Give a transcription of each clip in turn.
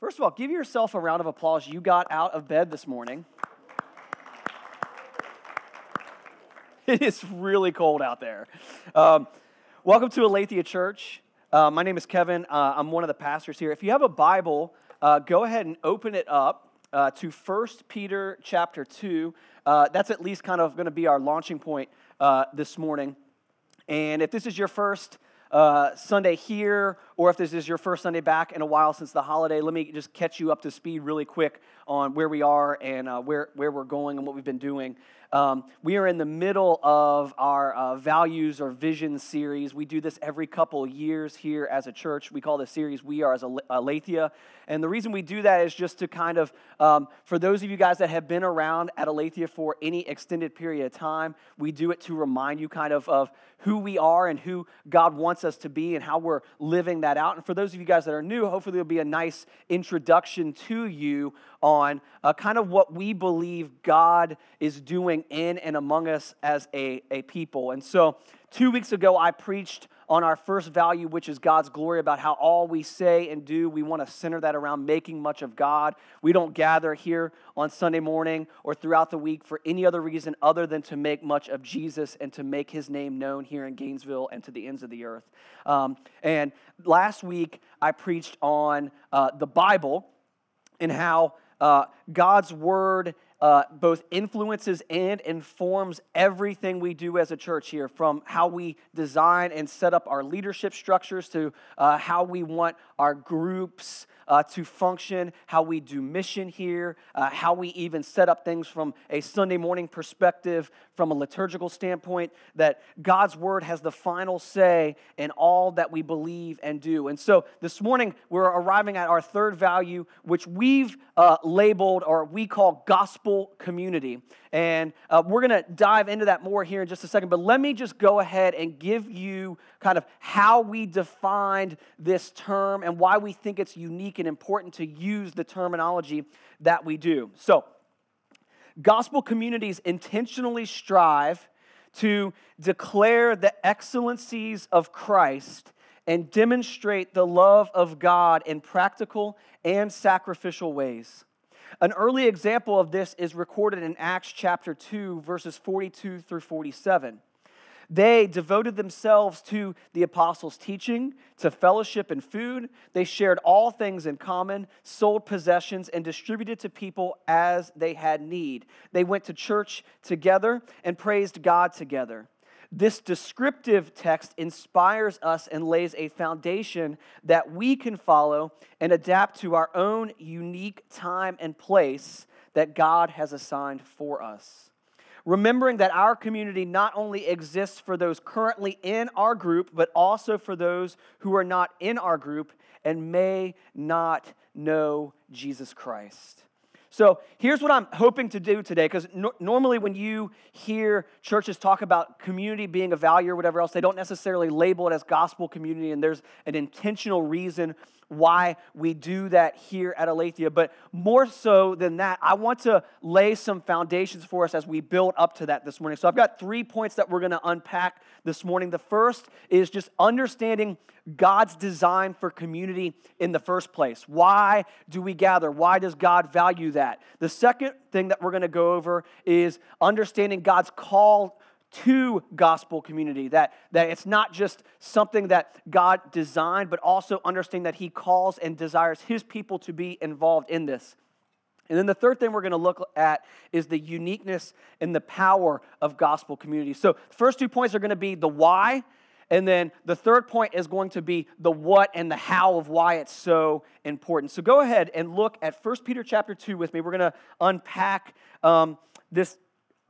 First of all, give yourself a round of applause. You got out of bed this morning. It is really cold out there. Um, welcome to Aletheia Church. Uh, my name is Kevin. Uh, I'm one of the pastors here. If you have a Bible, uh, go ahead and open it up uh, to 1 Peter chapter 2. Uh, that's at least kind of going to be our launching point uh, this morning. And if this is your first Sunday here, or if this is your first Sunday back in a while since the holiday, let me just catch you up to speed really quick on where we are and uh, where, where we're going and what we've been doing. Um, we are in the middle of our uh, values or vision series. We do this every couple years here as a church. We call this series We Are as a Aletheia. And the reason we do that is just to kind of, um, for those of you guys that have been around at Aletheia for any extended period of time, we do it to remind you kind of of who we are and who God wants us to be and how we're living that out. And for those of you guys that are new, hopefully it'll be a nice introduction to you on uh, kind of what we believe God is doing in and among us as a, a people. And so, two weeks ago, I preached on our first value, which is God's glory, about how all we say and do, we want to center that around making much of God. We don't gather here on Sunday morning or throughout the week for any other reason other than to make much of Jesus and to make his name known here in Gainesville and to the ends of the earth. Um, and last week, I preached on uh, the Bible and how uh, God's word uh, both influences and informs everything we do as a church here, from how we design and set up our leadership structures to uh, how we want our groups uh, to function, how we do mission here, uh, how we even set up things from a Sunday morning perspective, from a liturgical standpoint, that God's word has the final say in all that we believe and do. And so this morning, we're arriving at our third value, which we've uh, labeled or we call gospel community. And uh, we're going to dive into that more here in just a second. But let me just go ahead and give you kind of how we defined this term and why we think it's unique and important to use the terminology that we do. So, gospel communities intentionally strive to declare the excellencies of Christ and demonstrate the love of God in practical and sacrificial ways. An early example of this is recorded in Acts chapter 2, verses 42 through 47. They devoted themselves to the apostles' teaching, to fellowship and food. They shared all things in common, sold possessions, and distributed to people as they had need. They went to church together and praised God together. This descriptive text inspires us and lays a foundation that we can follow and adapt to our own unique time and place that God has assigned for us. Remembering that our community not only exists for those currently in our group, but also for those who are not in our group and may not know Jesus Christ. So here's what I'm hoping to do today, because no- normally when you hear churches talk about community being a value or whatever else, they don't necessarily label it as gospel community, and there's an intentional reason why we do that here at Aletheia. But more so than that, I want to lay some foundations for us as we build up to that this morning. So I've got three points that we're going to unpack this morning. The first is just understanding God's design for community in the first place. Why do we gather? Why does God value that? The second thing that we're going to go over is understanding God's call to gospel community. That, that it's not just something that God designed, but also understanding that He calls and desires His people to be involved in this. And then the third thing we're going to look at is the uniqueness and the power of gospel community. So, the first two points are going to be the why, and then the third point is going to be the what and the how of why it's so important. So, go ahead and look at 1 Peter chapter 2 with me. We're going to unpack um, this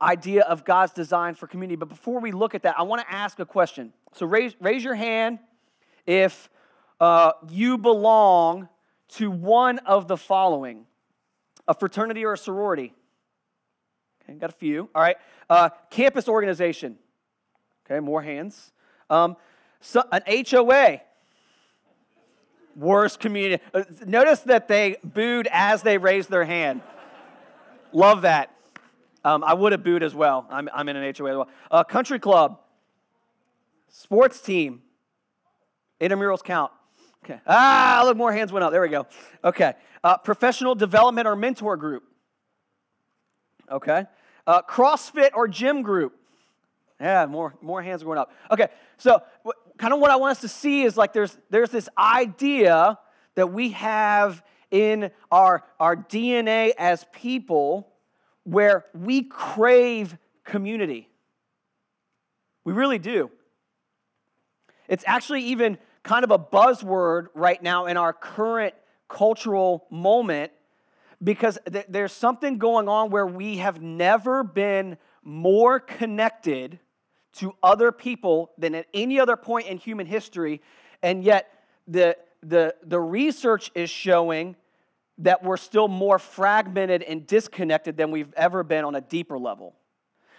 idea of God's design for community. But before we look at that, I want to ask a question. So raise, raise your hand if uh, you belong to one of the following a fraternity or a sorority. Okay, got a few. All right. Uh, campus organization. Okay, more hands. Um, so, an HOA. Worst community. Uh, notice that they booed as they raised their hand. Love that. Um, I would have booed as well. I'm, I'm in an HOA as well. Uh, country club, sports team, intramurals count. Okay. Ah, look, more hands went up. There we go. Okay. Uh, professional development or mentor group. Okay. Uh, CrossFit or gym group. Yeah, more, more hands are going up. Okay, so kind of what I want us to see is like there's, there's this idea that we have in our, our DNA as people where we crave community. We really do. It's actually even kind of a buzzword right now in our current cultural moment because th- there's something going on where we have never been more connected to other people than at any other point in human history, and yet the, the, the research is showing that we're still more fragmented and disconnected than we've ever been on a deeper level.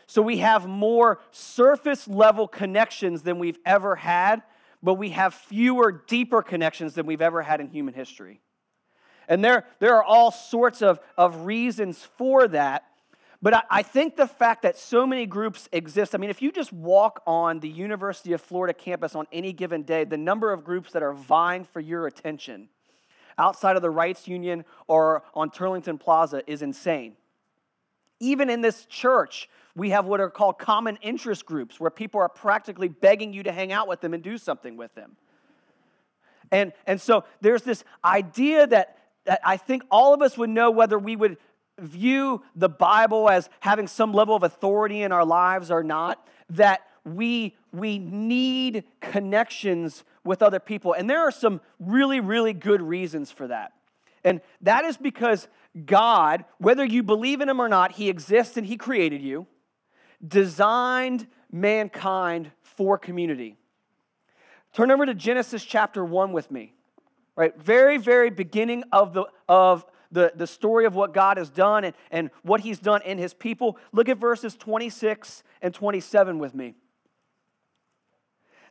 So we have more surface level connections than we've ever had, but we have fewer deeper connections than we've ever had in human history. And there, there are all sorts of, of reasons for that. But I, I think the fact that so many groups exist, I mean, if you just walk on the University of Florida campus on any given day, the number of groups that are vying for your attention outside of the Reitz Union or on Turlington Plaza is insane. Even in this church, we have what are called common interest groups where people are practically begging you to hang out with them and do something with them. And, and so there's this idea that, that I think all of us would know whether we would view the Bible as having some level of authority in our lives or not, that we, we need connections with other people. And there are some really, really good reasons for that. And that is because God, whether you believe in Him or not, He exists and He created you designed mankind for community. Turn over to Genesis chapter 1 with me. Right? Very, very beginning of the of the, the story of what God has done and, and what he's done in his people. Look at verses 26 and 27 with me.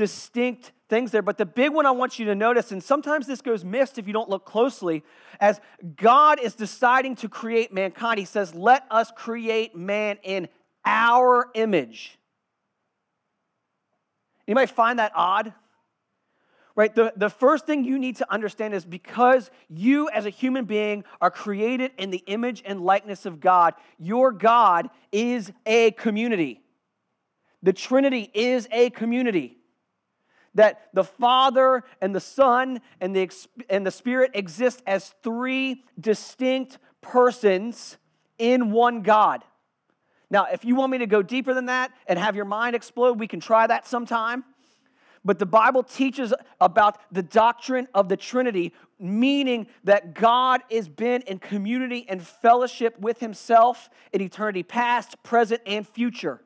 distinct things there. But the big one I want you to notice, and sometimes this goes missed if you don't look closely, as God is deciding to create mankind, He says, Let us create man in our image. You might find that odd? Right? The, the first thing you need to understand is because you, as a human being, are created in the image and likeness of God, your God is a community. The Trinity is a community that the Father and the Son and the, and the Spirit exist as three distinct persons in one God. Now, if you want me to go deeper than that and have your mind explode, we can try that sometime. But the Bible teaches about the doctrine of the Trinity, meaning that God has been in community and fellowship with Himself in eternity past, present, and future.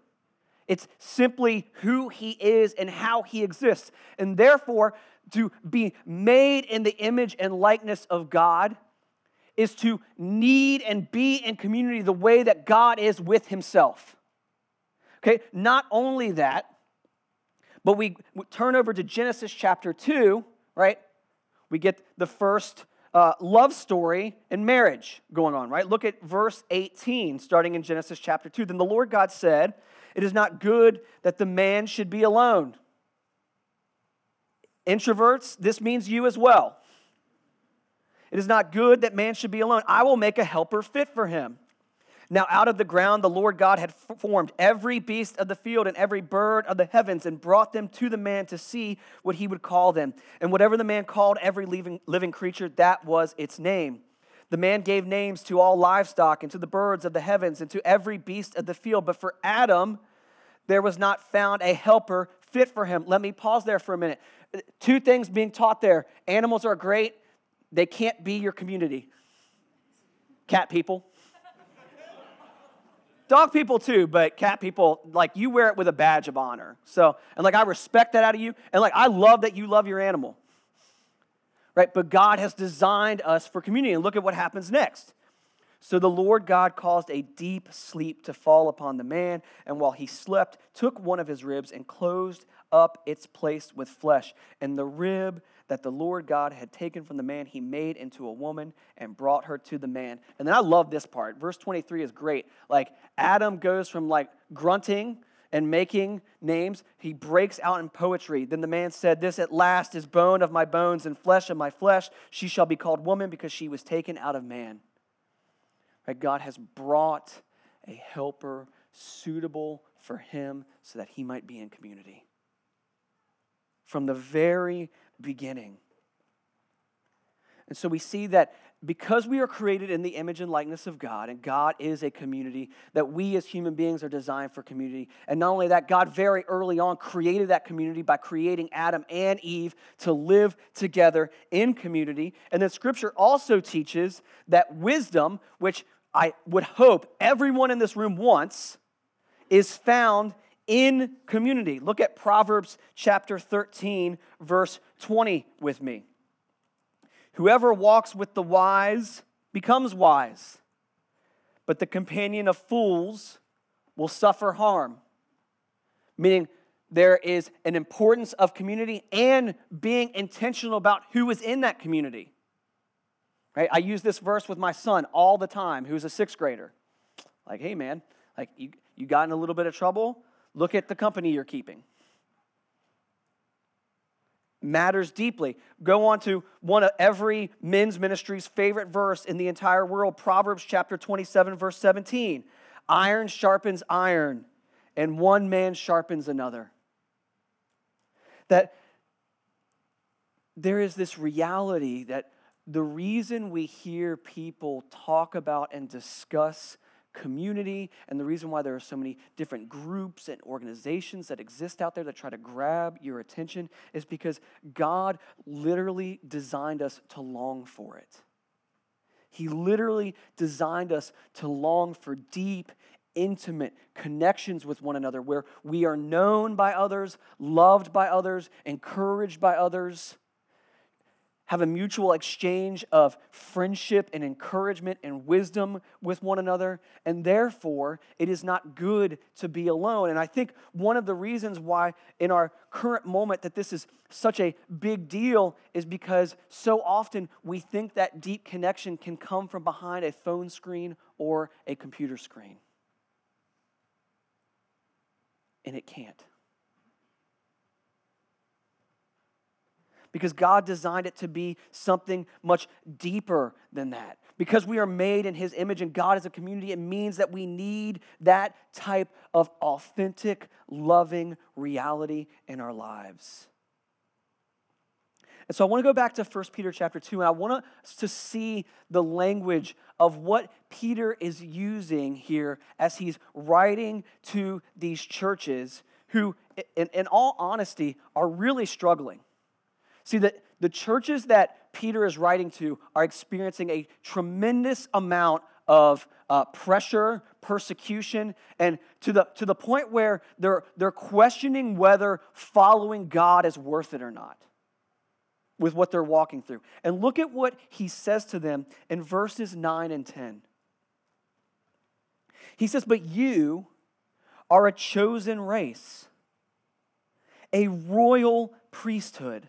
It's simply who he is and how he exists. And therefore, to be made in the image and likeness of God is to need and be in community the way that God is with himself. Okay, not only that, but we turn over to Genesis chapter 2, right? We get the first uh, love story and marriage going on, right? Look at verse 18, starting in Genesis chapter 2. Then the Lord God said, it is not good that the man should be alone. Introverts, this means you as well. It is not good that man should be alone. I will make a helper fit for him. Now, out of the ground, the Lord God had formed every beast of the field and every bird of the heavens and brought them to the man to see what he would call them. And whatever the man called every living, living creature, that was its name. The man gave names to all livestock and to the birds of the heavens and to every beast of the field. But for Adam, there was not found a helper fit for him. Let me pause there for a minute. Two things being taught there animals are great, they can't be your community. Cat people. Dog people too, but cat people, like you wear it with a badge of honor. So, and like I respect that out of you, and like I love that you love your animal. Right? But God has designed us for community. And look at what happens next. So the Lord God caused a deep sleep to fall upon the man, and while he slept, took one of his ribs and closed up its place with flesh. And the rib that the Lord God had taken from the man, he made into a woman and brought her to the man. And then I love this part. Verse 23 is great. Like Adam goes from like grunting and making names, he breaks out in poetry. Then the man said, This at last is bone of my bones and flesh of my flesh. She shall be called woman because she was taken out of man. Right? God has brought a helper suitable for him so that he might be in community. From the very beginning. And so we see that because we are created in the image and likeness of God, and God is a community, that we as human beings are designed for community. And not only that, God very early on created that community by creating Adam and Eve to live together in community. And then scripture also teaches that wisdom, which I would hope everyone in this room wants, is found in community. Look at Proverbs chapter 13, verse 20 with me. Whoever walks with the wise becomes wise, but the companion of fools will suffer harm. Meaning, there is an importance of community and being intentional about who is in that community. Right? I use this verse with my son all the time, who's a sixth grader. Like, hey man, like you, you got in a little bit of trouble, look at the company you're keeping matters deeply. Go on to one of every men's ministry's favorite verse in the entire world, Proverbs chapter 27, verse 17. Iron sharpens iron, and one man sharpens another. That there is this reality that the reason we hear people talk about and discuss community and the reason why there are so many different groups and organizations that exist out there that try to grab your attention is because God literally designed us to long for it. He literally designed us to long for deep, intimate connections with one another where we are known by others, loved by others, encouraged by others have a mutual exchange of friendship and encouragement and wisdom with one another, and therefore it is not good to be alone. And I think one of the reasons why, in our current moment, that this is such a big deal is because so often we think that deep connection can come from behind a phone screen or a computer screen. And it can't. Because God designed it to be something much deeper than that. Because we are made in His image and God is a community, it means that we need that type of authentic, loving reality in our lives. And so I want to go back to 1 Peter chapter 2, and I want us to see the language of what Peter is using here as he's writing to these churches who, in, in all honesty, are really struggling. See, that the churches that Peter is writing to are experiencing a tremendous amount of uh, pressure, persecution, and to the, to the point where they're, they're questioning whether following God is worth it or not with what they're walking through. And look at what he says to them in verses 9 and 10. He says, But you are a chosen race, a royal priesthood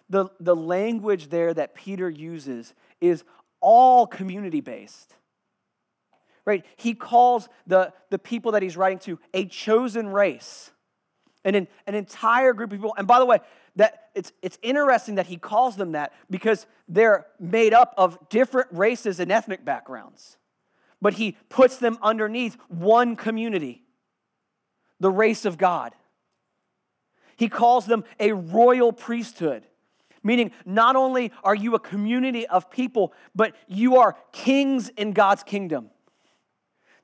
the, the language there that Peter uses is all community based. Right? He calls the, the people that he's writing to a chosen race, and an, an entire group of people. And by the way, that it's, it's interesting that he calls them that because they're made up of different races and ethnic backgrounds. But he puts them underneath one community, the race of God. He calls them a royal priesthood Meaning, not only are you a community of people, but you are kings in God's kingdom.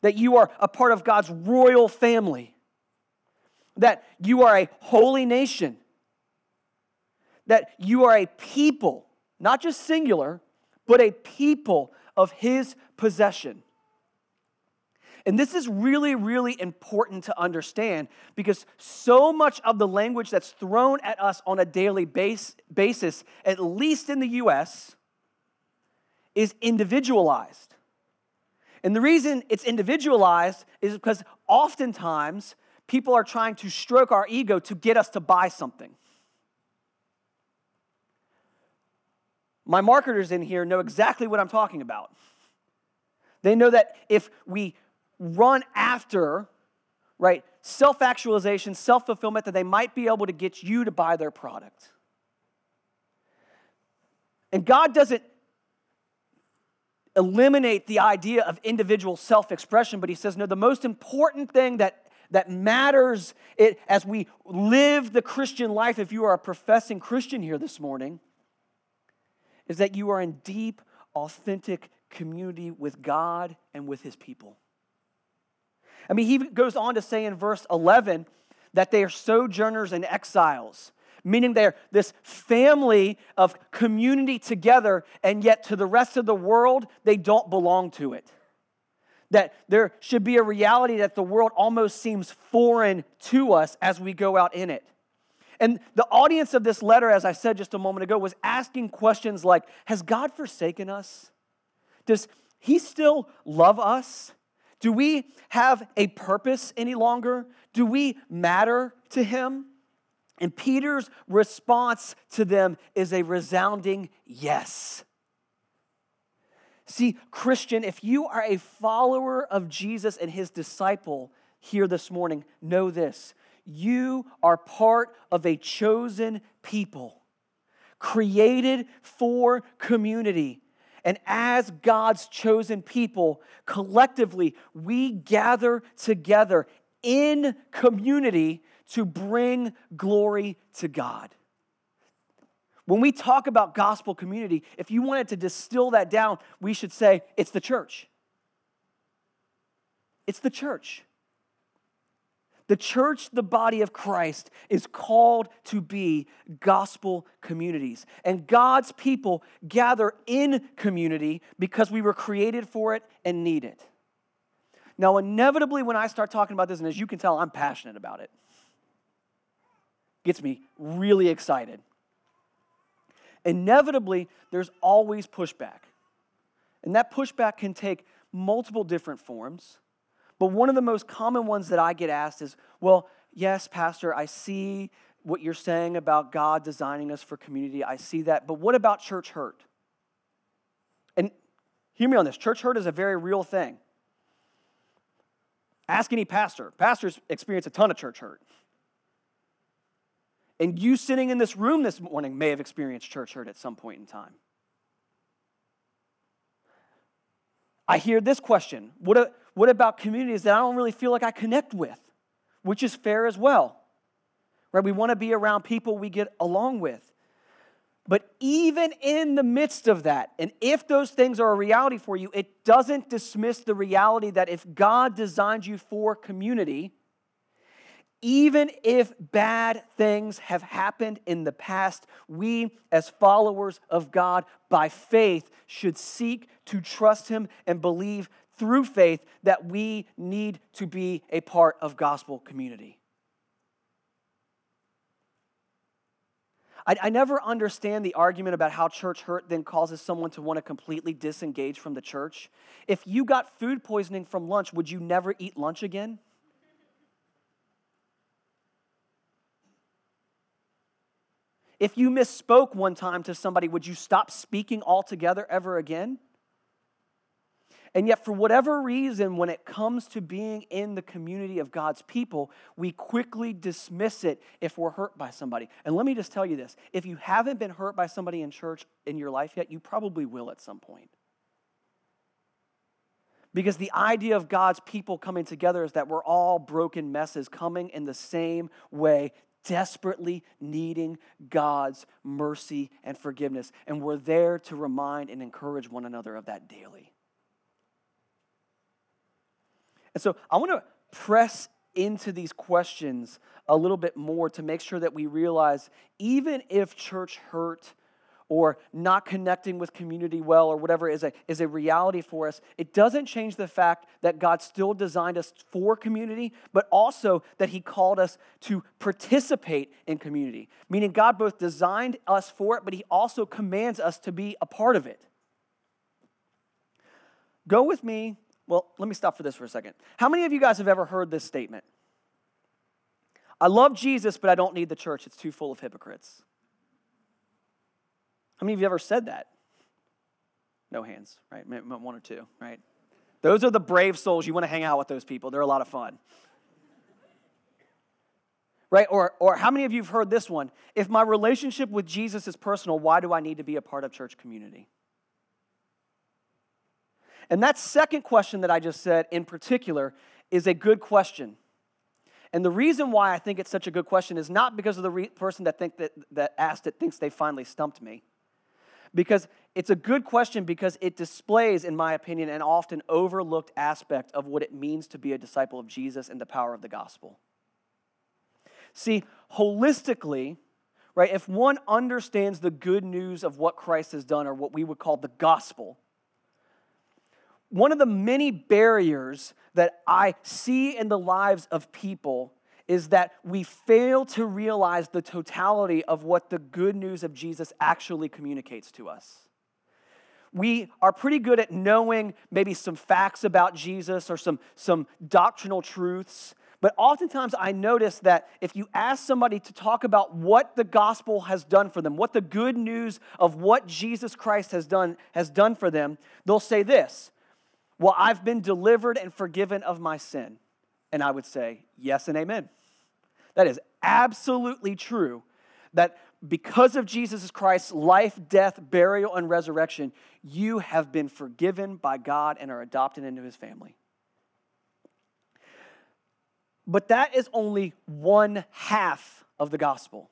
That you are a part of God's royal family. That you are a holy nation. That you are a people, not just singular, but a people of His possession. And this is really, really important to understand because so much of the language that's thrown at us on a daily base, basis, at least in the US, is individualized. And the reason it's individualized is because oftentimes people are trying to stroke our ego to get us to buy something. My marketers in here know exactly what I'm talking about. They know that if we run after, right, self actualization, self fulfillment, that they might be able to get you to buy their product. And God doesn't eliminate the idea of individual self expression, but He says, no, the most important thing that that matters it, as we live the Christian life, if you are a professing Christian here this morning, is that you are in deep, authentic community with God and with His people. I mean, he goes on to say in verse 11 that they are sojourners and exiles, meaning they're this family of community together, and yet to the rest of the world, they don't belong to it. That there should be a reality that the world almost seems foreign to us as we go out in it. And the audience of this letter, as I said just a moment ago, was asking questions like Has God forsaken us? Does He still love us? Do we have a purpose any longer? Do we matter to him? And Peter's response to them is a resounding yes. See, Christian, if you are a follower of Jesus and his disciple here this morning, know this you are part of a chosen people, created for community and as God's chosen people, collectively, we gather together in community to bring glory to God. When we talk about gospel community, if you wanted to distill that down, we should say it's the church. It's the church. The church, the body of Christ, is called to be gospel communities. And God's people gather in community because we were created for it and need it. Now, inevitably, when I start talking about this, and as you can tell, I'm passionate about it, gets me really excited. Inevitably, there's always pushback. And that pushback can take multiple different forms. But one of the most common ones that I get asked is, well, yes, Pastor, I see what you're saying about God designing us for community. I see that. But what about church hurt? And hear me on this church hurt is a very real thing. Ask any pastor. Pastors experience a ton of church hurt. And you sitting in this room this morning may have experienced church hurt at some point in time. I hear this question What, what about communities that I don't really feel like I connect with? Which is fair as well. Right? We want to be around people we get along with. But even in the midst of that, and if those things are a reality for you, it doesn't dismiss the reality that if God designed you for community, even if bad things have happened in the past, we as followers of God by faith should seek to trust Him and believe through faith that we need to be a part of gospel community. I, I, never understand the argument about how church hurt then causes someone to want to completely disengage from the church. If you got food poisoning from lunch, would you never eat lunch again? If you misspoke one time to somebody, would you stop speaking altogether ever again? And yet, for whatever reason, when it comes to being in the community of God's people, we quickly dismiss it if we're hurt by somebody. And let me just tell you this if you haven't been hurt by somebody in church in your life yet, you probably will at some point. Because the idea of God's people coming together is that we're all broken messes coming in the same way desperately needing God's mercy and forgiveness. And we're there to remind and encourage one another of that daily. And so I want to press into these questions a little bit more to make sure that we realize even if church hurt or not connecting with community well or whatever is a, is a reality for us, it doesn't change the fact that God still designed us for community, but also that He called us to participate in community. Meaning, God both designed us for it, but He also commands us to be a part of it. Go with me. Well, let me stop for this for a second. How many of you guys have ever heard this statement? I love Jesus, but I don't need the church. It's too full of hypocrites. How many of you ever said that? No hands, right? One or two, right? Those are the brave souls. You want to hang out with those people. They're a lot of fun. Right? Or, or how many of you have heard this one? If my relationship with Jesus is personal, why do I need to be a part of church community? And that second question that I just said in particular is a good question. And the reason why I think it's such a good question is not because of the re- person that, think that, that asked it thinks they finally stumped me. Because it's a good question because it displays, in my opinion, an often overlooked aspect of what it means to be a disciple of Jesus and the power of the gospel. See, holistically, right, if one understands the good news of what Christ has done, or what we would call the gospel, one of the many barriers that I see in the lives of people is that we fail to realize the totality of what the good news of Jesus actually communicates to us. We are pretty good at knowing maybe some facts about Jesus or some, some doctrinal truths, but oftentimes I notice that if you ask somebody to talk about what the gospel has done for them, what the good news of what Jesus Christ has done has done for them, they'll say this Well, I've been delivered and forgiven of my sin. And I would say, Yes and amen. That is absolutely true that because of Jesus Christ's life, death, burial, and resurrection, you have been forgiven by God and are adopted into his family. But that is only one half of the gospel.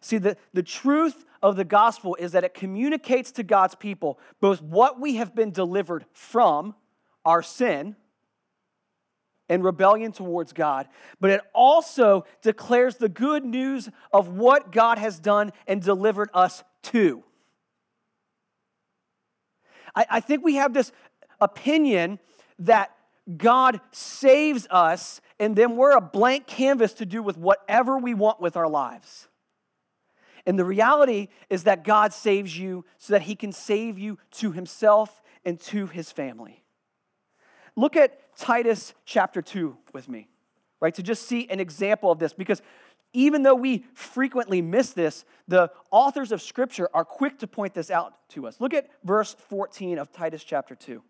See, the, the truth of the gospel is that it communicates to God's people both what we have been delivered from, our sin, and rebellion towards God, but it also declares the good news of what God has done and delivered us to. I, I think we have this opinion that God saves us and then we're a blank canvas to do with whatever we want with our lives. And the reality is that God saves you so that he can save you to himself and to his family. Look at Titus chapter 2 with me, right? To just see an example of this because even though we frequently miss this, the authors of Scripture are quick to point this out to us. Look at verse 14 of Titus chapter 2.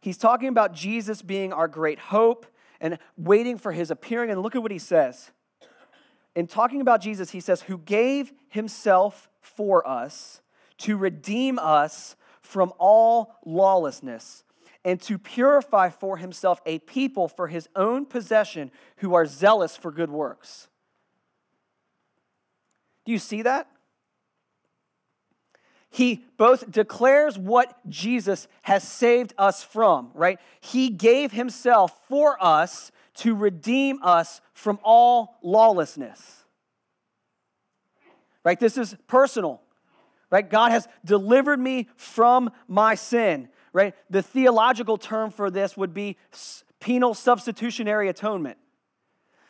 He's talking about Jesus being our great hope and waiting for his appearing. And look at what he says. In talking about Jesus, he says, Who gave himself for us to redeem us from all lawlessness and to purify for himself a people for his own possession who are zealous for good works. Do you see that? He both declares what Jesus has saved us from, right? He gave himself for us to redeem us from all lawlessness. Right? This is personal. Right? God has delivered me from my sin right? The theological term for this would be penal substitutionary atonement.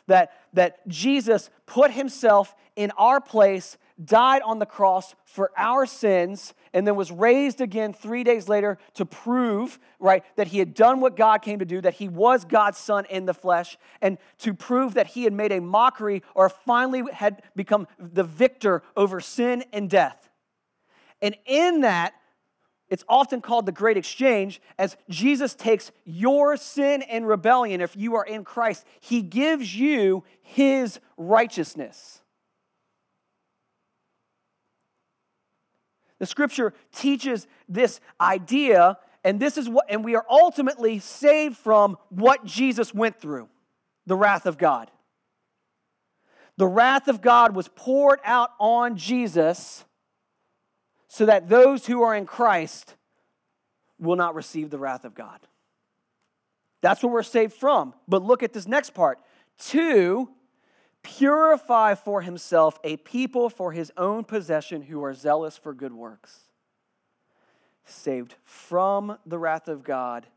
That, that Jesus put himself in our place, died on the cross for our sins, and then was raised again three days later to prove, right, that he had done what God came to do, that he was God's son in the flesh, and to prove that he had made a mockery or finally had become the victor over sin and death. And in that, it's often called the great exchange as Jesus takes your sin and rebellion, if you are in Christ, he gives you his righteousness. The scripture teaches this idea, and this is what, and we are ultimately saved from what Jesus went through the wrath of God. The wrath of God was poured out on Jesus so that those who are in Christ will not receive the wrath of God. That's what we're saved from. But look at this next part. To purify for himself a people for his own possession who are zealous for good works. Saved from the wrath of God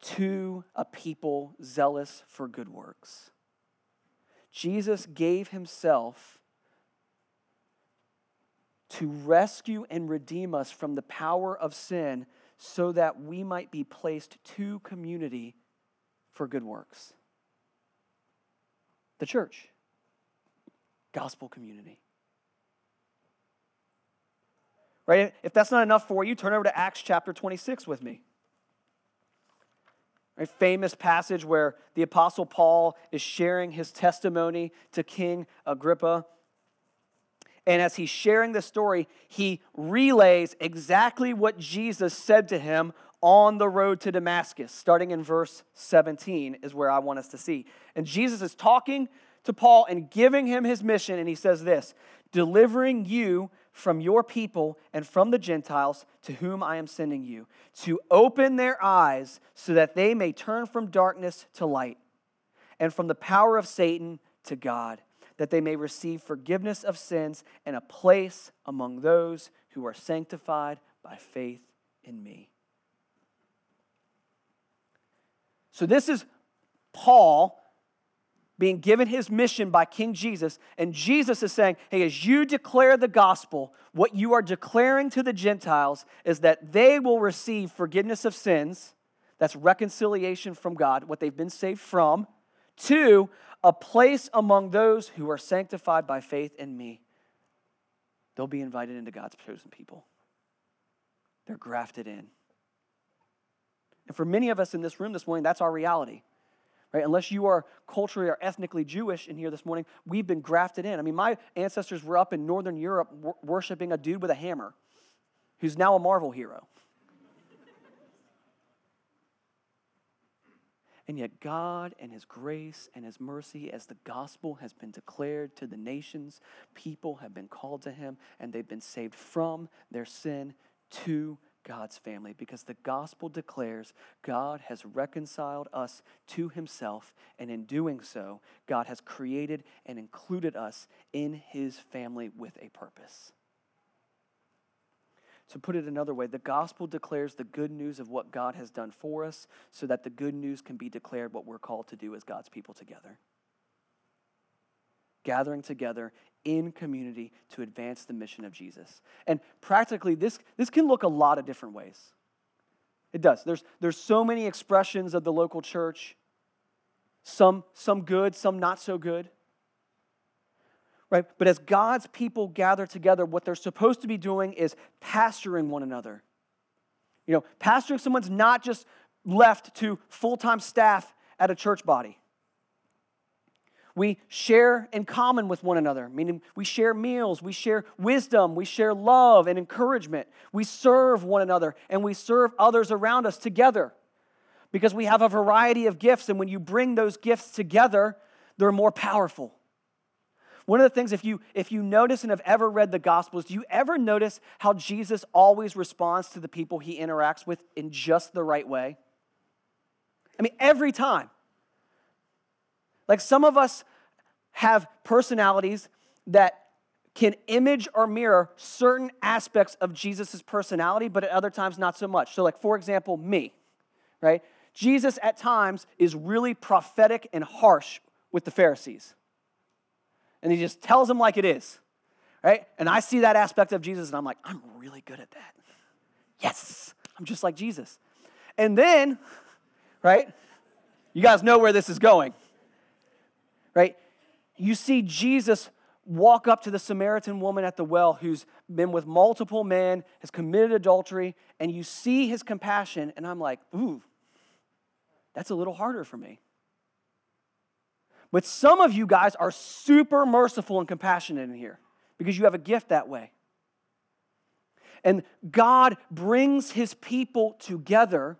to a people zealous for good works. Jesus gave himself to rescue and redeem us from the power of sin so that we might be placed to community for good works. The church, gospel community. Right? If that's not enough for you, turn over to Acts chapter 26 with me. A famous passage where the Apostle Paul is sharing his testimony to King Agrippa. And as he's sharing the story, he relays exactly what Jesus said to him on the road to Damascus. Starting in verse 17 is where I want us to see. And Jesus is talking to Paul and giving him his mission. And he says this delivering you from your people and from the Gentiles to whom I am sending you, to open their eyes so that they may turn from darkness to light and from the power of Satan to God that they may receive forgiveness of sins and a place among those who are sanctified by faith in me. So, this is Paul being given his mission by King Jesus, and Jesus is saying, Hey, as you declare the gospel, what you are declaring to the Gentiles is that they will receive forgiveness of sins. That's reconciliation from God, what they've been saved from. Two, a place among those who are sanctified by faith in me. They'll be invited into God's chosen people. They're grafted in. And for many of us in this room this morning, that's our reality. Right? Unless you are culturally or ethnically Jewish in here this morning, we've been grafted in. I mean, my ancestors were up in Northern Europe worshiping a dude with a hammer who's now a Marvel hero. And yet, God and His grace and His mercy, as the gospel has been declared to the nations, people have been called to Him and they've been saved from their sin to God's family because the gospel declares God has reconciled us to Himself, and in doing so, God has created and included us in His family with a purpose. To put it another way, the gospel declares the good news of what God has done for us so that the good news can be declared what we're called to do as God's people together. Gathering together in community to advance the mission of Jesus. And practically, this, this can look a lot of different ways. It does. There's, there's so many expressions of the local church, some, some good, some not so good right? But as God's people gather together, what they're supposed to be doing is pastoring one another. You know, pastoring someone's not just left to full time staff at a church body. We share in common with one another, meaning we share meals, we share wisdom, we share love and encouragement. We serve one another and we serve others around us together because we have a variety of gifts. And when you bring those gifts together, they're more powerful. One of the things, if you, if you notice and have ever read the Gospels, do you ever notice how Jesus always responds to the people he interacts with in just the right way? I mean, every time. Like some of us have personalities that can image or mirror certain aspects of Jesus' personality, but at other times not so much. So, like, for example, me, right? Jesus at times is really prophetic and harsh with the Pharisees and he just tells them like it is, right? And I see that aspect of Jesus and I'm like, I'm really good at that. Yes, I'm just like Jesus. And then, right, you guys know where this is going, right? You see Jesus walk up to the Samaritan woman at the well who's been with multiple men, has committed adultery, and you see his compassion, and I'm like, ooh, that's a little harder for me. But some of you guys are super merciful and compassionate in here because you have a gift that way. And God brings his people together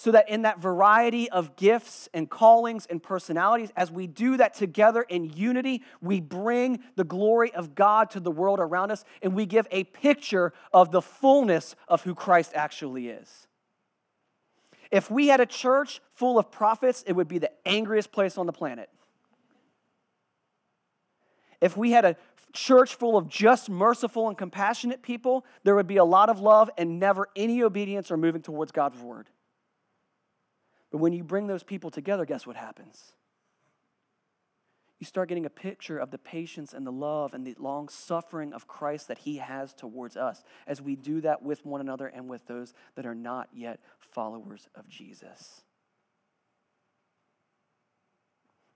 so that in that variety of gifts and callings and personalities, as we do that together in unity, we bring the glory of God to the world around us and we give a picture of the fullness of who Christ actually is. If we had a church full of prophets, it would be the angriest place on the planet. If we had a church full of just merciful and compassionate people, there would be a lot of love and never any obedience or moving towards God's word. But when you bring those people together, guess what happens? You start getting a picture of the patience and the love and the long suffering of Christ that he has towards us as we do that with one another and with those that are not yet followers of Jesus.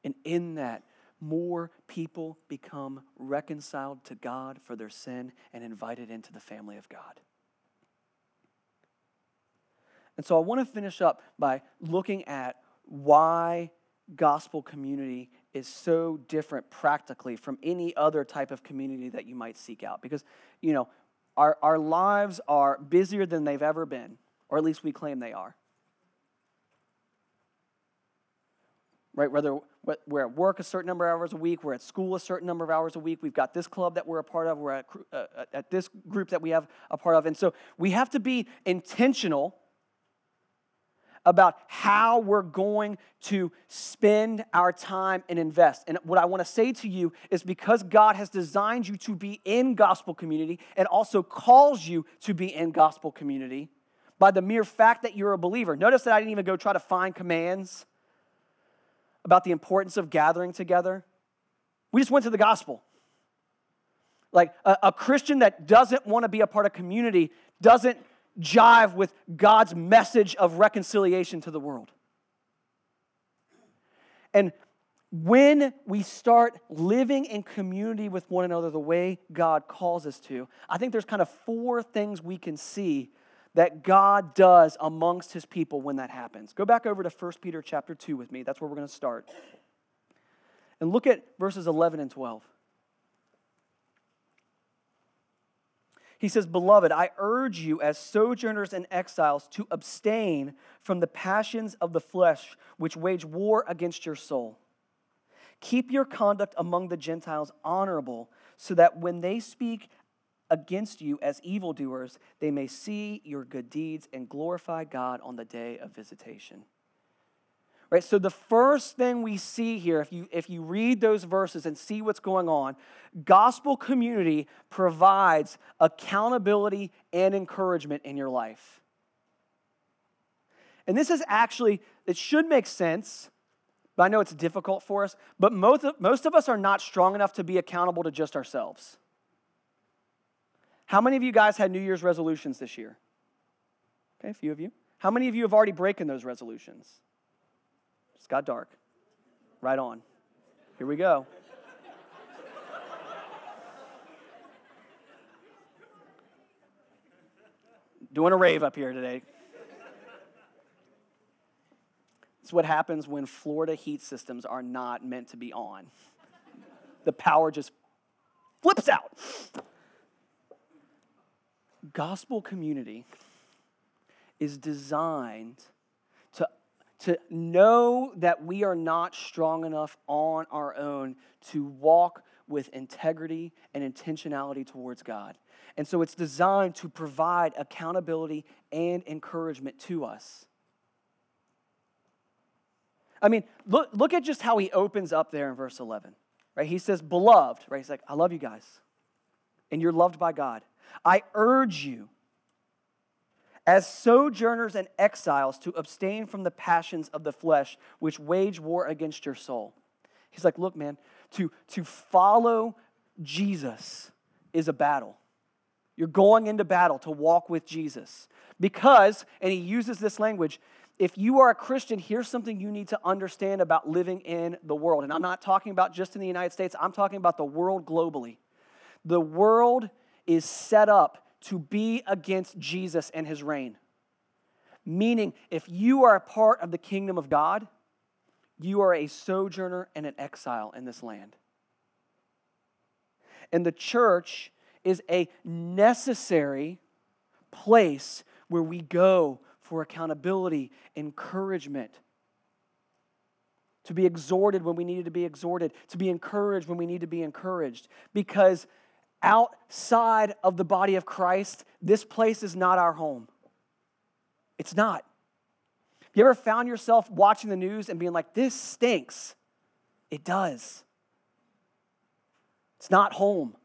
And in that, more people become reconciled to God for their sin and invited into the family of God. And so I want to finish up by looking at why gospel community is so different practically from any other type of community that you might seek out. Because, you know, our, our lives are busier than they've ever been, or at least we claim they are. Right? Whether we're at work a certain number of hours a week, we're at school a certain number of hours a week, we've got this club that we're a part of, we're at, uh, at this group that we have a part of. And so we have to be intentional about how we're going to spend our time and invest. And what I want to say to you is because God has designed you to be in gospel community and also calls you to be in gospel community by the mere fact that you're a believer. Notice that I didn't even go try to find commands about the importance of gathering together. We just went to the gospel. Like a, a Christian that doesn't want to be a part of community doesn't jive with God's message of reconciliation to the world. And when we start living in community with one another the way God calls us to, I think there's kind of four things we can see that God does amongst his people when that happens. Go back over to 1 Peter chapter 2 with me. That's where we're going to start. And look at verses 11 and 12. He says, Beloved, I urge you as sojourners and exiles to abstain from the passions of the flesh which wage war against your soul. Keep your conduct among the Gentiles honorable, so that when they speak against you as evildoers, they may see your good deeds and glorify God on the day of visitation. Right? So the first thing we see here, if you, if you read those verses and see what's going on, gospel community provides accountability and encouragement in your life. And this is actually, it should make sense, but I know it's difficult for us. But most of, most of us are not strong enough to be accountable to just ourselves. How many of you guys had New Year's resolutions this year? Okay, a few of you. How many of you have already broken those resolutions? It's got dark. Right on. Here we go. Doing a rave up here today. It's what happens when Florida heat systems are not meant to be on. The power just flips out. Gospel community is designed to know that we are not strong enough on our own to walk with integrity and intentionality towards God. And so it's designed to provide accountability and encouragement to us. I mean, look, look at just how he opens up there in verse 11, right? He says, Beloved, right? He's like, I love you guys, and you're loved by God. I urge you as sojourners and exiles to abstain from the passions of the flesh which wage war against your soul. He's like, look, man, to, to follow Jesus is a battle. You're going into battle to walk with Jesus. Because, and he uses this language, if you are a Christian, here's something you need to understand about living in the world. And I'm not talking about just in the United States, I'm talking about the world globally. The world is set up to be against Jesus and his reign. Meaning, if you are a part of the kingdom of God, you are a sojourner and an exile in this land. And the church is a necessary place where we go for accountability, encouragement, to be exhorted when we needed to be exhorted, to be encouraged when we need to be encouraged. Because outside of the body of Christ, this place is not our home. It's not. You ever found yourself watching the news and being like, this stinks? It does. It's not home.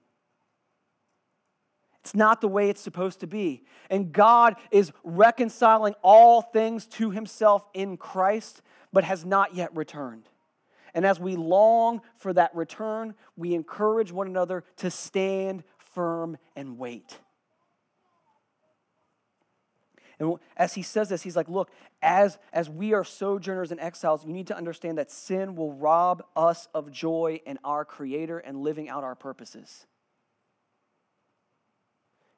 It's not the way it's supposed to be. And God is reconciling all things to himself in Christ, but has not yet returned. And as we long for that return, we encourage one another to stand firm and wait. And as he says this, he's like, look, as, as we are sojourners and exiles, you need to understand that sin will rob us of joy in our Creator and living out our purposes.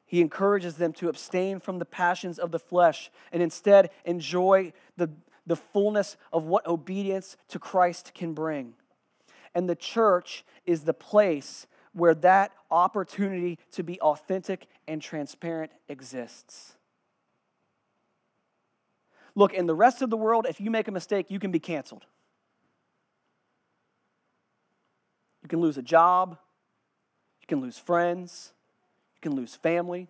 He encourages them to abstain from the passions of the flesh and instead enjoy the, the fullness of what obedience to Christ can bring. And the church is the place where that opportunity to be authentic and transparent exists. Look, in the rest of the world, if you make a mistake, you can be canceled. You can lose a job, you can lose friends, you can lose family.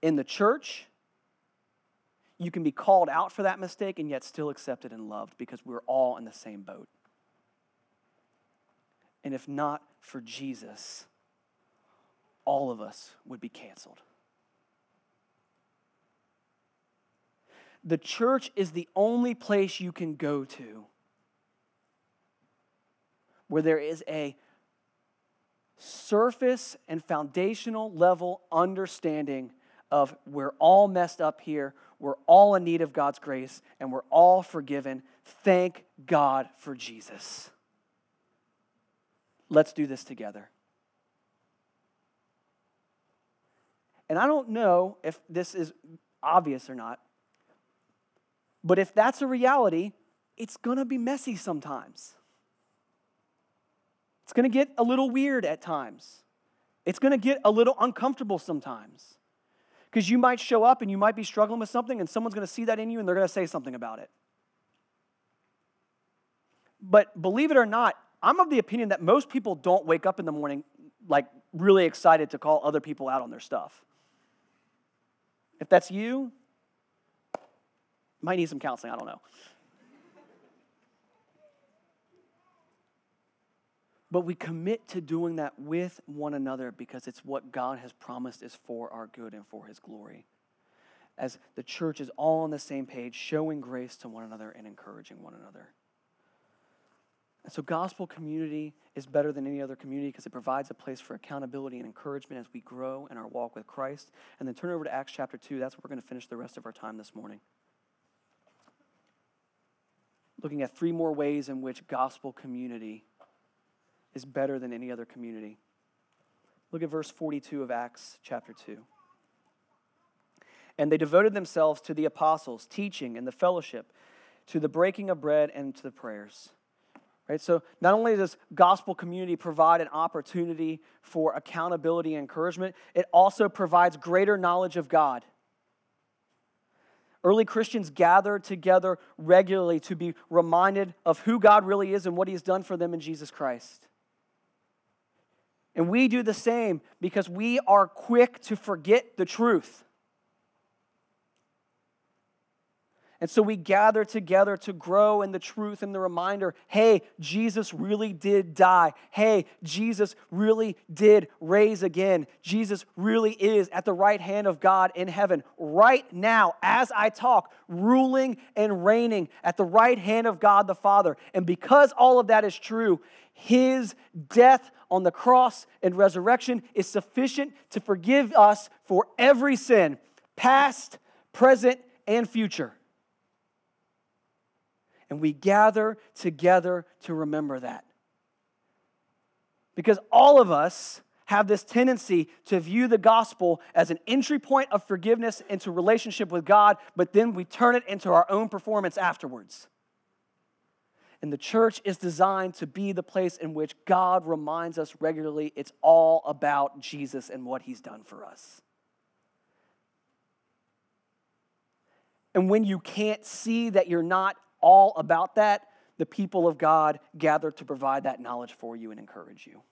In the church, you can be called out for that mistake and yet still accepted and loved because we're all in the same boat. And if not for Jesus, all of us would be canceled. the church is the only place you can go to where there is a surface and foundational level understanding of we're all messed up here, we're all in need of God's grace, and we're all forgiven. Thank God for Jesus. Let's do this together. And I don't know if this is obvious or not, but if that's a reality, it's going to be messy sometimes. It's going to get a little weird at times. It's going to get a little uncomfortable sometimes. Because you might show up and you might be struggling with something, and someone's going to see that in you and they're going to say something about it. But believe it or not, I'm of the opinion that most people don't wake up in the morning like really excited to call other people out on their stuff. If that's you, might need some counseling, I don't know. But we commit to doing that with one another because it's what God has promised is for our good and for his glory. As the church is all on the same page, showing grace to one another and encouraging one another. And so, gospel community is better than any other community because it provides a place for accountability and encouragement as we grow in our walk with Christ. And then turn over to Acts chapter 2. That's where we're going to finish the rest of our time this morning looking at three more ways in which gospel community is better than any other community. Look at verse 42 of Acts chapter 2. And they devoted themselves to the apostles' teaching and the fellowship, to the breaking of bread and to the prayers. Right? So not only does gospel community provide an opportunity for accountability and encouragement, it also provides greater knowledge of God. Early Christians gathered together regularly to be reminded of who God really is and what He has done for them in Jesus Christ. And we do the same because we are quick to forget the truth. And so we gather together to grow in the truth and the reminder hey, Jesus really did die. Hey, Jesus really did raise again. Jesus really is at the right hand of God in heaven right now as I talk, ruling and reigning at the right hand of God the Father. And because all of that is true, his death on the cross and resurrection is sufficient to forgive us for every sin, past, present, and future. And we gather together to remember that. Because all of us have this tendency to view the gospel as an entry point of forgiveness into relationship with God, but then we turn it into our own performance afterwards. And the church is designed to be the place in which God reminds us regularly it's all about Jesus and what he's done for us. And when you can't see that you're not all about that, the people of God gather to provide that knowledge for you and encourage you.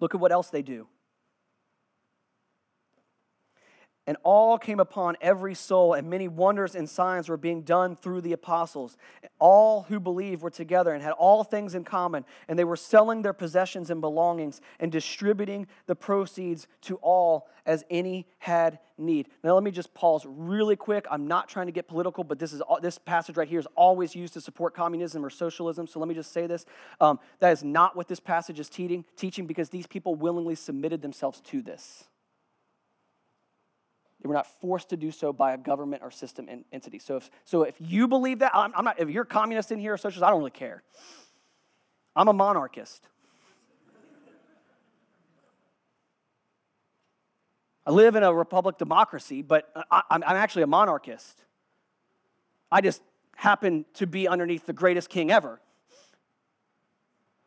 Look at what else they do. And all came upon every soul, and many wonders and signs were being done through the apostles. All who believed were together and had all things in common, and they were selling their possessions and belongings and distributing the proceeds to all as any had need. Now, let me just pause really quick. I'm not trying to get political, but this is this passage right here is always used to support communism or socialism. So let me just say this: um, that is not what this passage is teaching, teaching because these people willingly submitted themselves to this. Were not forced to do so by a government or system entity. So if, so if you believe that, I'm, I'm not, if you're a communist in here or socialist, I don't really care. I'm a monarchist. I live in a republic democracy, but I, I'm actually a monarchist. I just happen to be underneath the greatest king ever.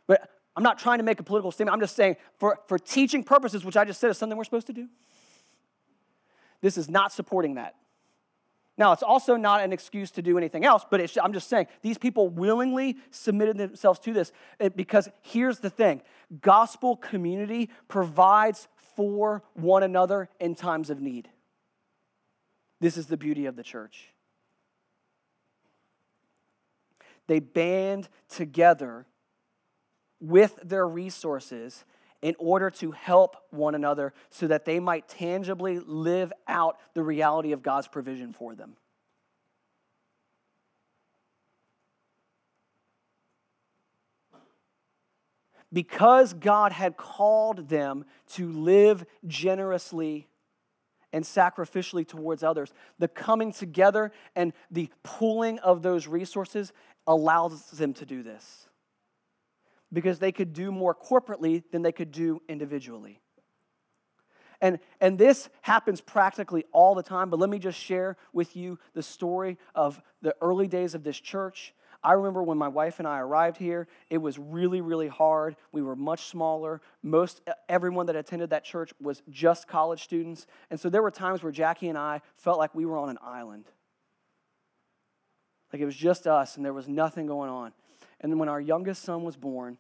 But I'm not trying to make a political statement. I'm just saying, for, for teaching purposes, which I just said is something we're supposed to do, this is not supporting that. Now, it's also not an excuse to do anything else, but I'm just saying these people willingly submitted themselves to this eh, because here's the thing gospel community provides for one another in times of need. This is the beauty of the church. They band together with their resources in order to help one another so that they might tangibly live out the reality of God's provision for them. Because God had called them to live generously and sacrificially towards others, the coming together and the pooling of those resources allows them to do this because they could do more corporately than they could do individually. And, and this happens practically all the time, but let me just share with you the story of the early days of this church. I remember when my wife and I arrived here, it was really, really hard. We were much smaller. Most everyone that attended that church was just college students. And so there were times where Jackie and I felt like we were on an island. Like it was just us and there was nothing going on. And when our youngest son was born,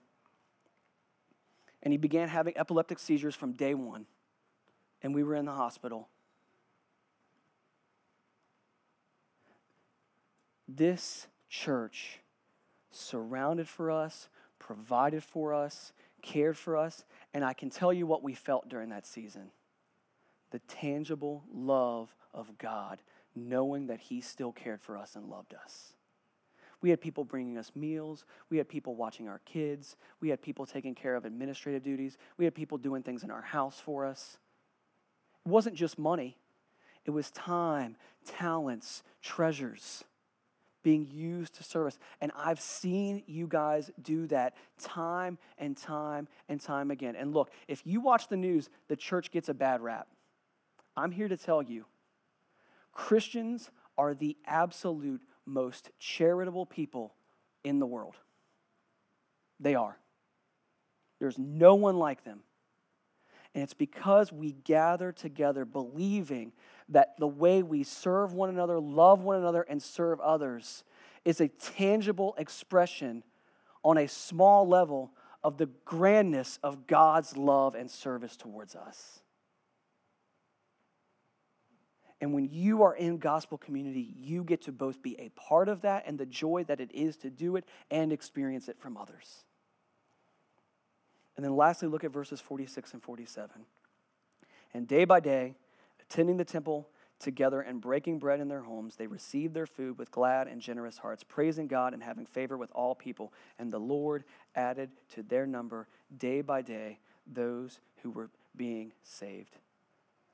and he began having epileptic seizures from day one, and we were in the hospital. This church surrounded for us, provided for us, cared for us, and I can tell you what we felt during that season the tangible love of God, knowing that He still cared for us and loved us. We had people bringing us meals. We had people watching our kids. We had people taking care of administrative duties. We had people doing things in our house for us. It wasn't just money, it was time, talents, treasures being used to service. And I've seen you guys do that time and time and time again. And look, if you watch the news, the church gets a bad rap. I'm here to tell you Christians are the absolute most charitable people in the world. They are. There's no one like them. And it's because we gather together believing that the way we serve one another, love one another, and serve others is a tangible expression on a small level of the grandness of God's love and service towards us. And when you are in gospel community, you get to both be a part of that and the joy that it is to do it and experience it from others. And then lastly, look at verses 46 and 47. And day by day, attending the temple together and breaking bread in their homes, they received their food with glad and generous hearts, praising God and having favor with all people. And the Lord added to their number day by day those who were being saved.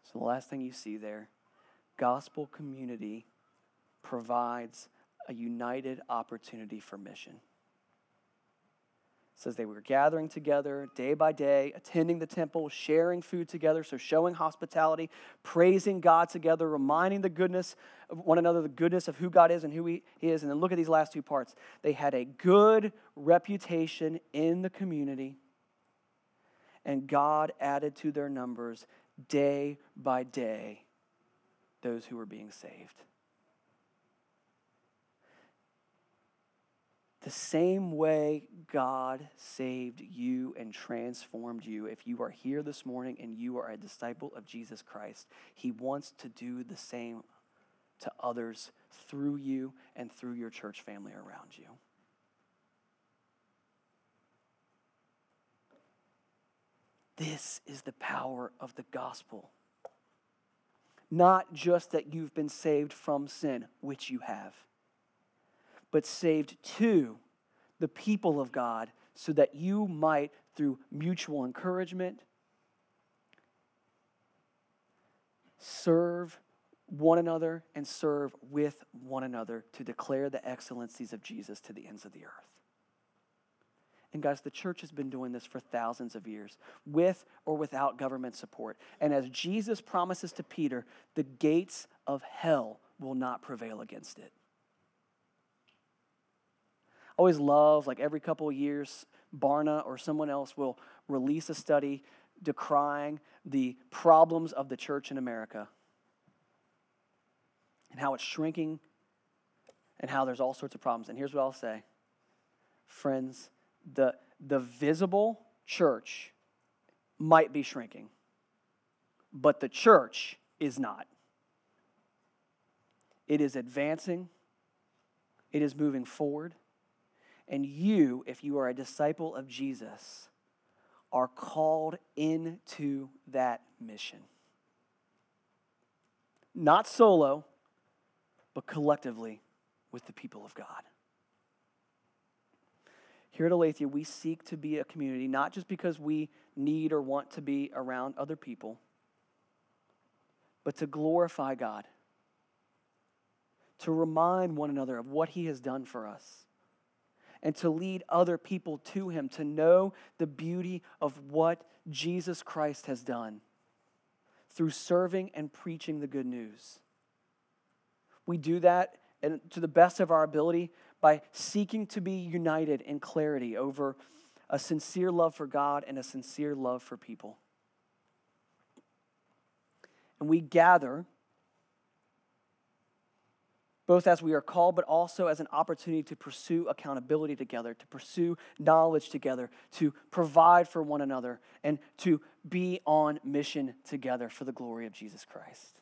So the last thing you see there gospel community provides a united opportunity for mission. It says they were gathering together day by day, attending the temple, sharing food together, so showing hospitality, praising God together, reminding the goodness of one another, the goodness of who God is and who He is. And then look at these last two parts. They had a good reputation in the community, and God added to their numbers day by day those who were being saved. The same way God saved you and transformed you, if you are here this morning and you are a disciple of Jesus Christ, He wants to do the same to others through you and through your church family around you. This is the power of the gospel. Not just that you've been saved from sin, which you have, but saved to the people of God so that you might, through mutual encouragement, serve one another and serve with one another to declare the excellencies of Jesus to the ends of the earth. And guys, the church has been doing this for thousands of years, with or without government support. And as Jesus promises to Peter, the gates of hell will not prevail against it. I always love, like every couple of years, Barna or someone else will release a study decrying the problems of the church in America and how it's shrinking and how there's all sorts of problems. And here's what I'll say friends, the, the visible church might be shrinking, but the church is not. It is advancing, it is moving forward. And you, if you are a disciple of Jesus, are called into that mission. Not solo, but collectively with the people of God. Here at Aletheia, we seek to be a community not just because we need or want to be around other people, but to glorify God, to remind one another of what He has done for us, and to lead other people to Him, to know the beauty of what Jesus Christ has done through serving and preaching the good news. We do that and to the best of our ability by seeking to be united in clarity over a sincere love for God and a sincere love for people. And we gather both as we are called, but also as an opportunity to pursue accountability together, to pursue knowledge together, to provide for one another, and to be on mission together for the glory of Jesus Christ.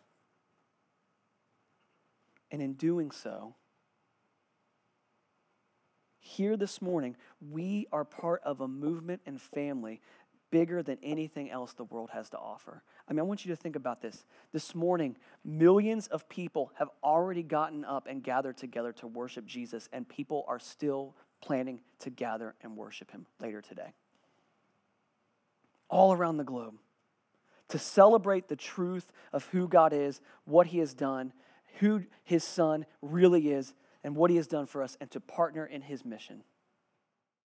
And in doing so, here this morning, we are part of a movement and family bigger than anything else the world has to offer. I mean, I want you to think about this. This morning, millions of people have already gotten up and gathered together to worship Jesus, and people are still planning to gather and worship him later today. All around the globe. To celebrate the truth of who God is, what he has done, who his son really is and what he has done for us and to partner in his mission.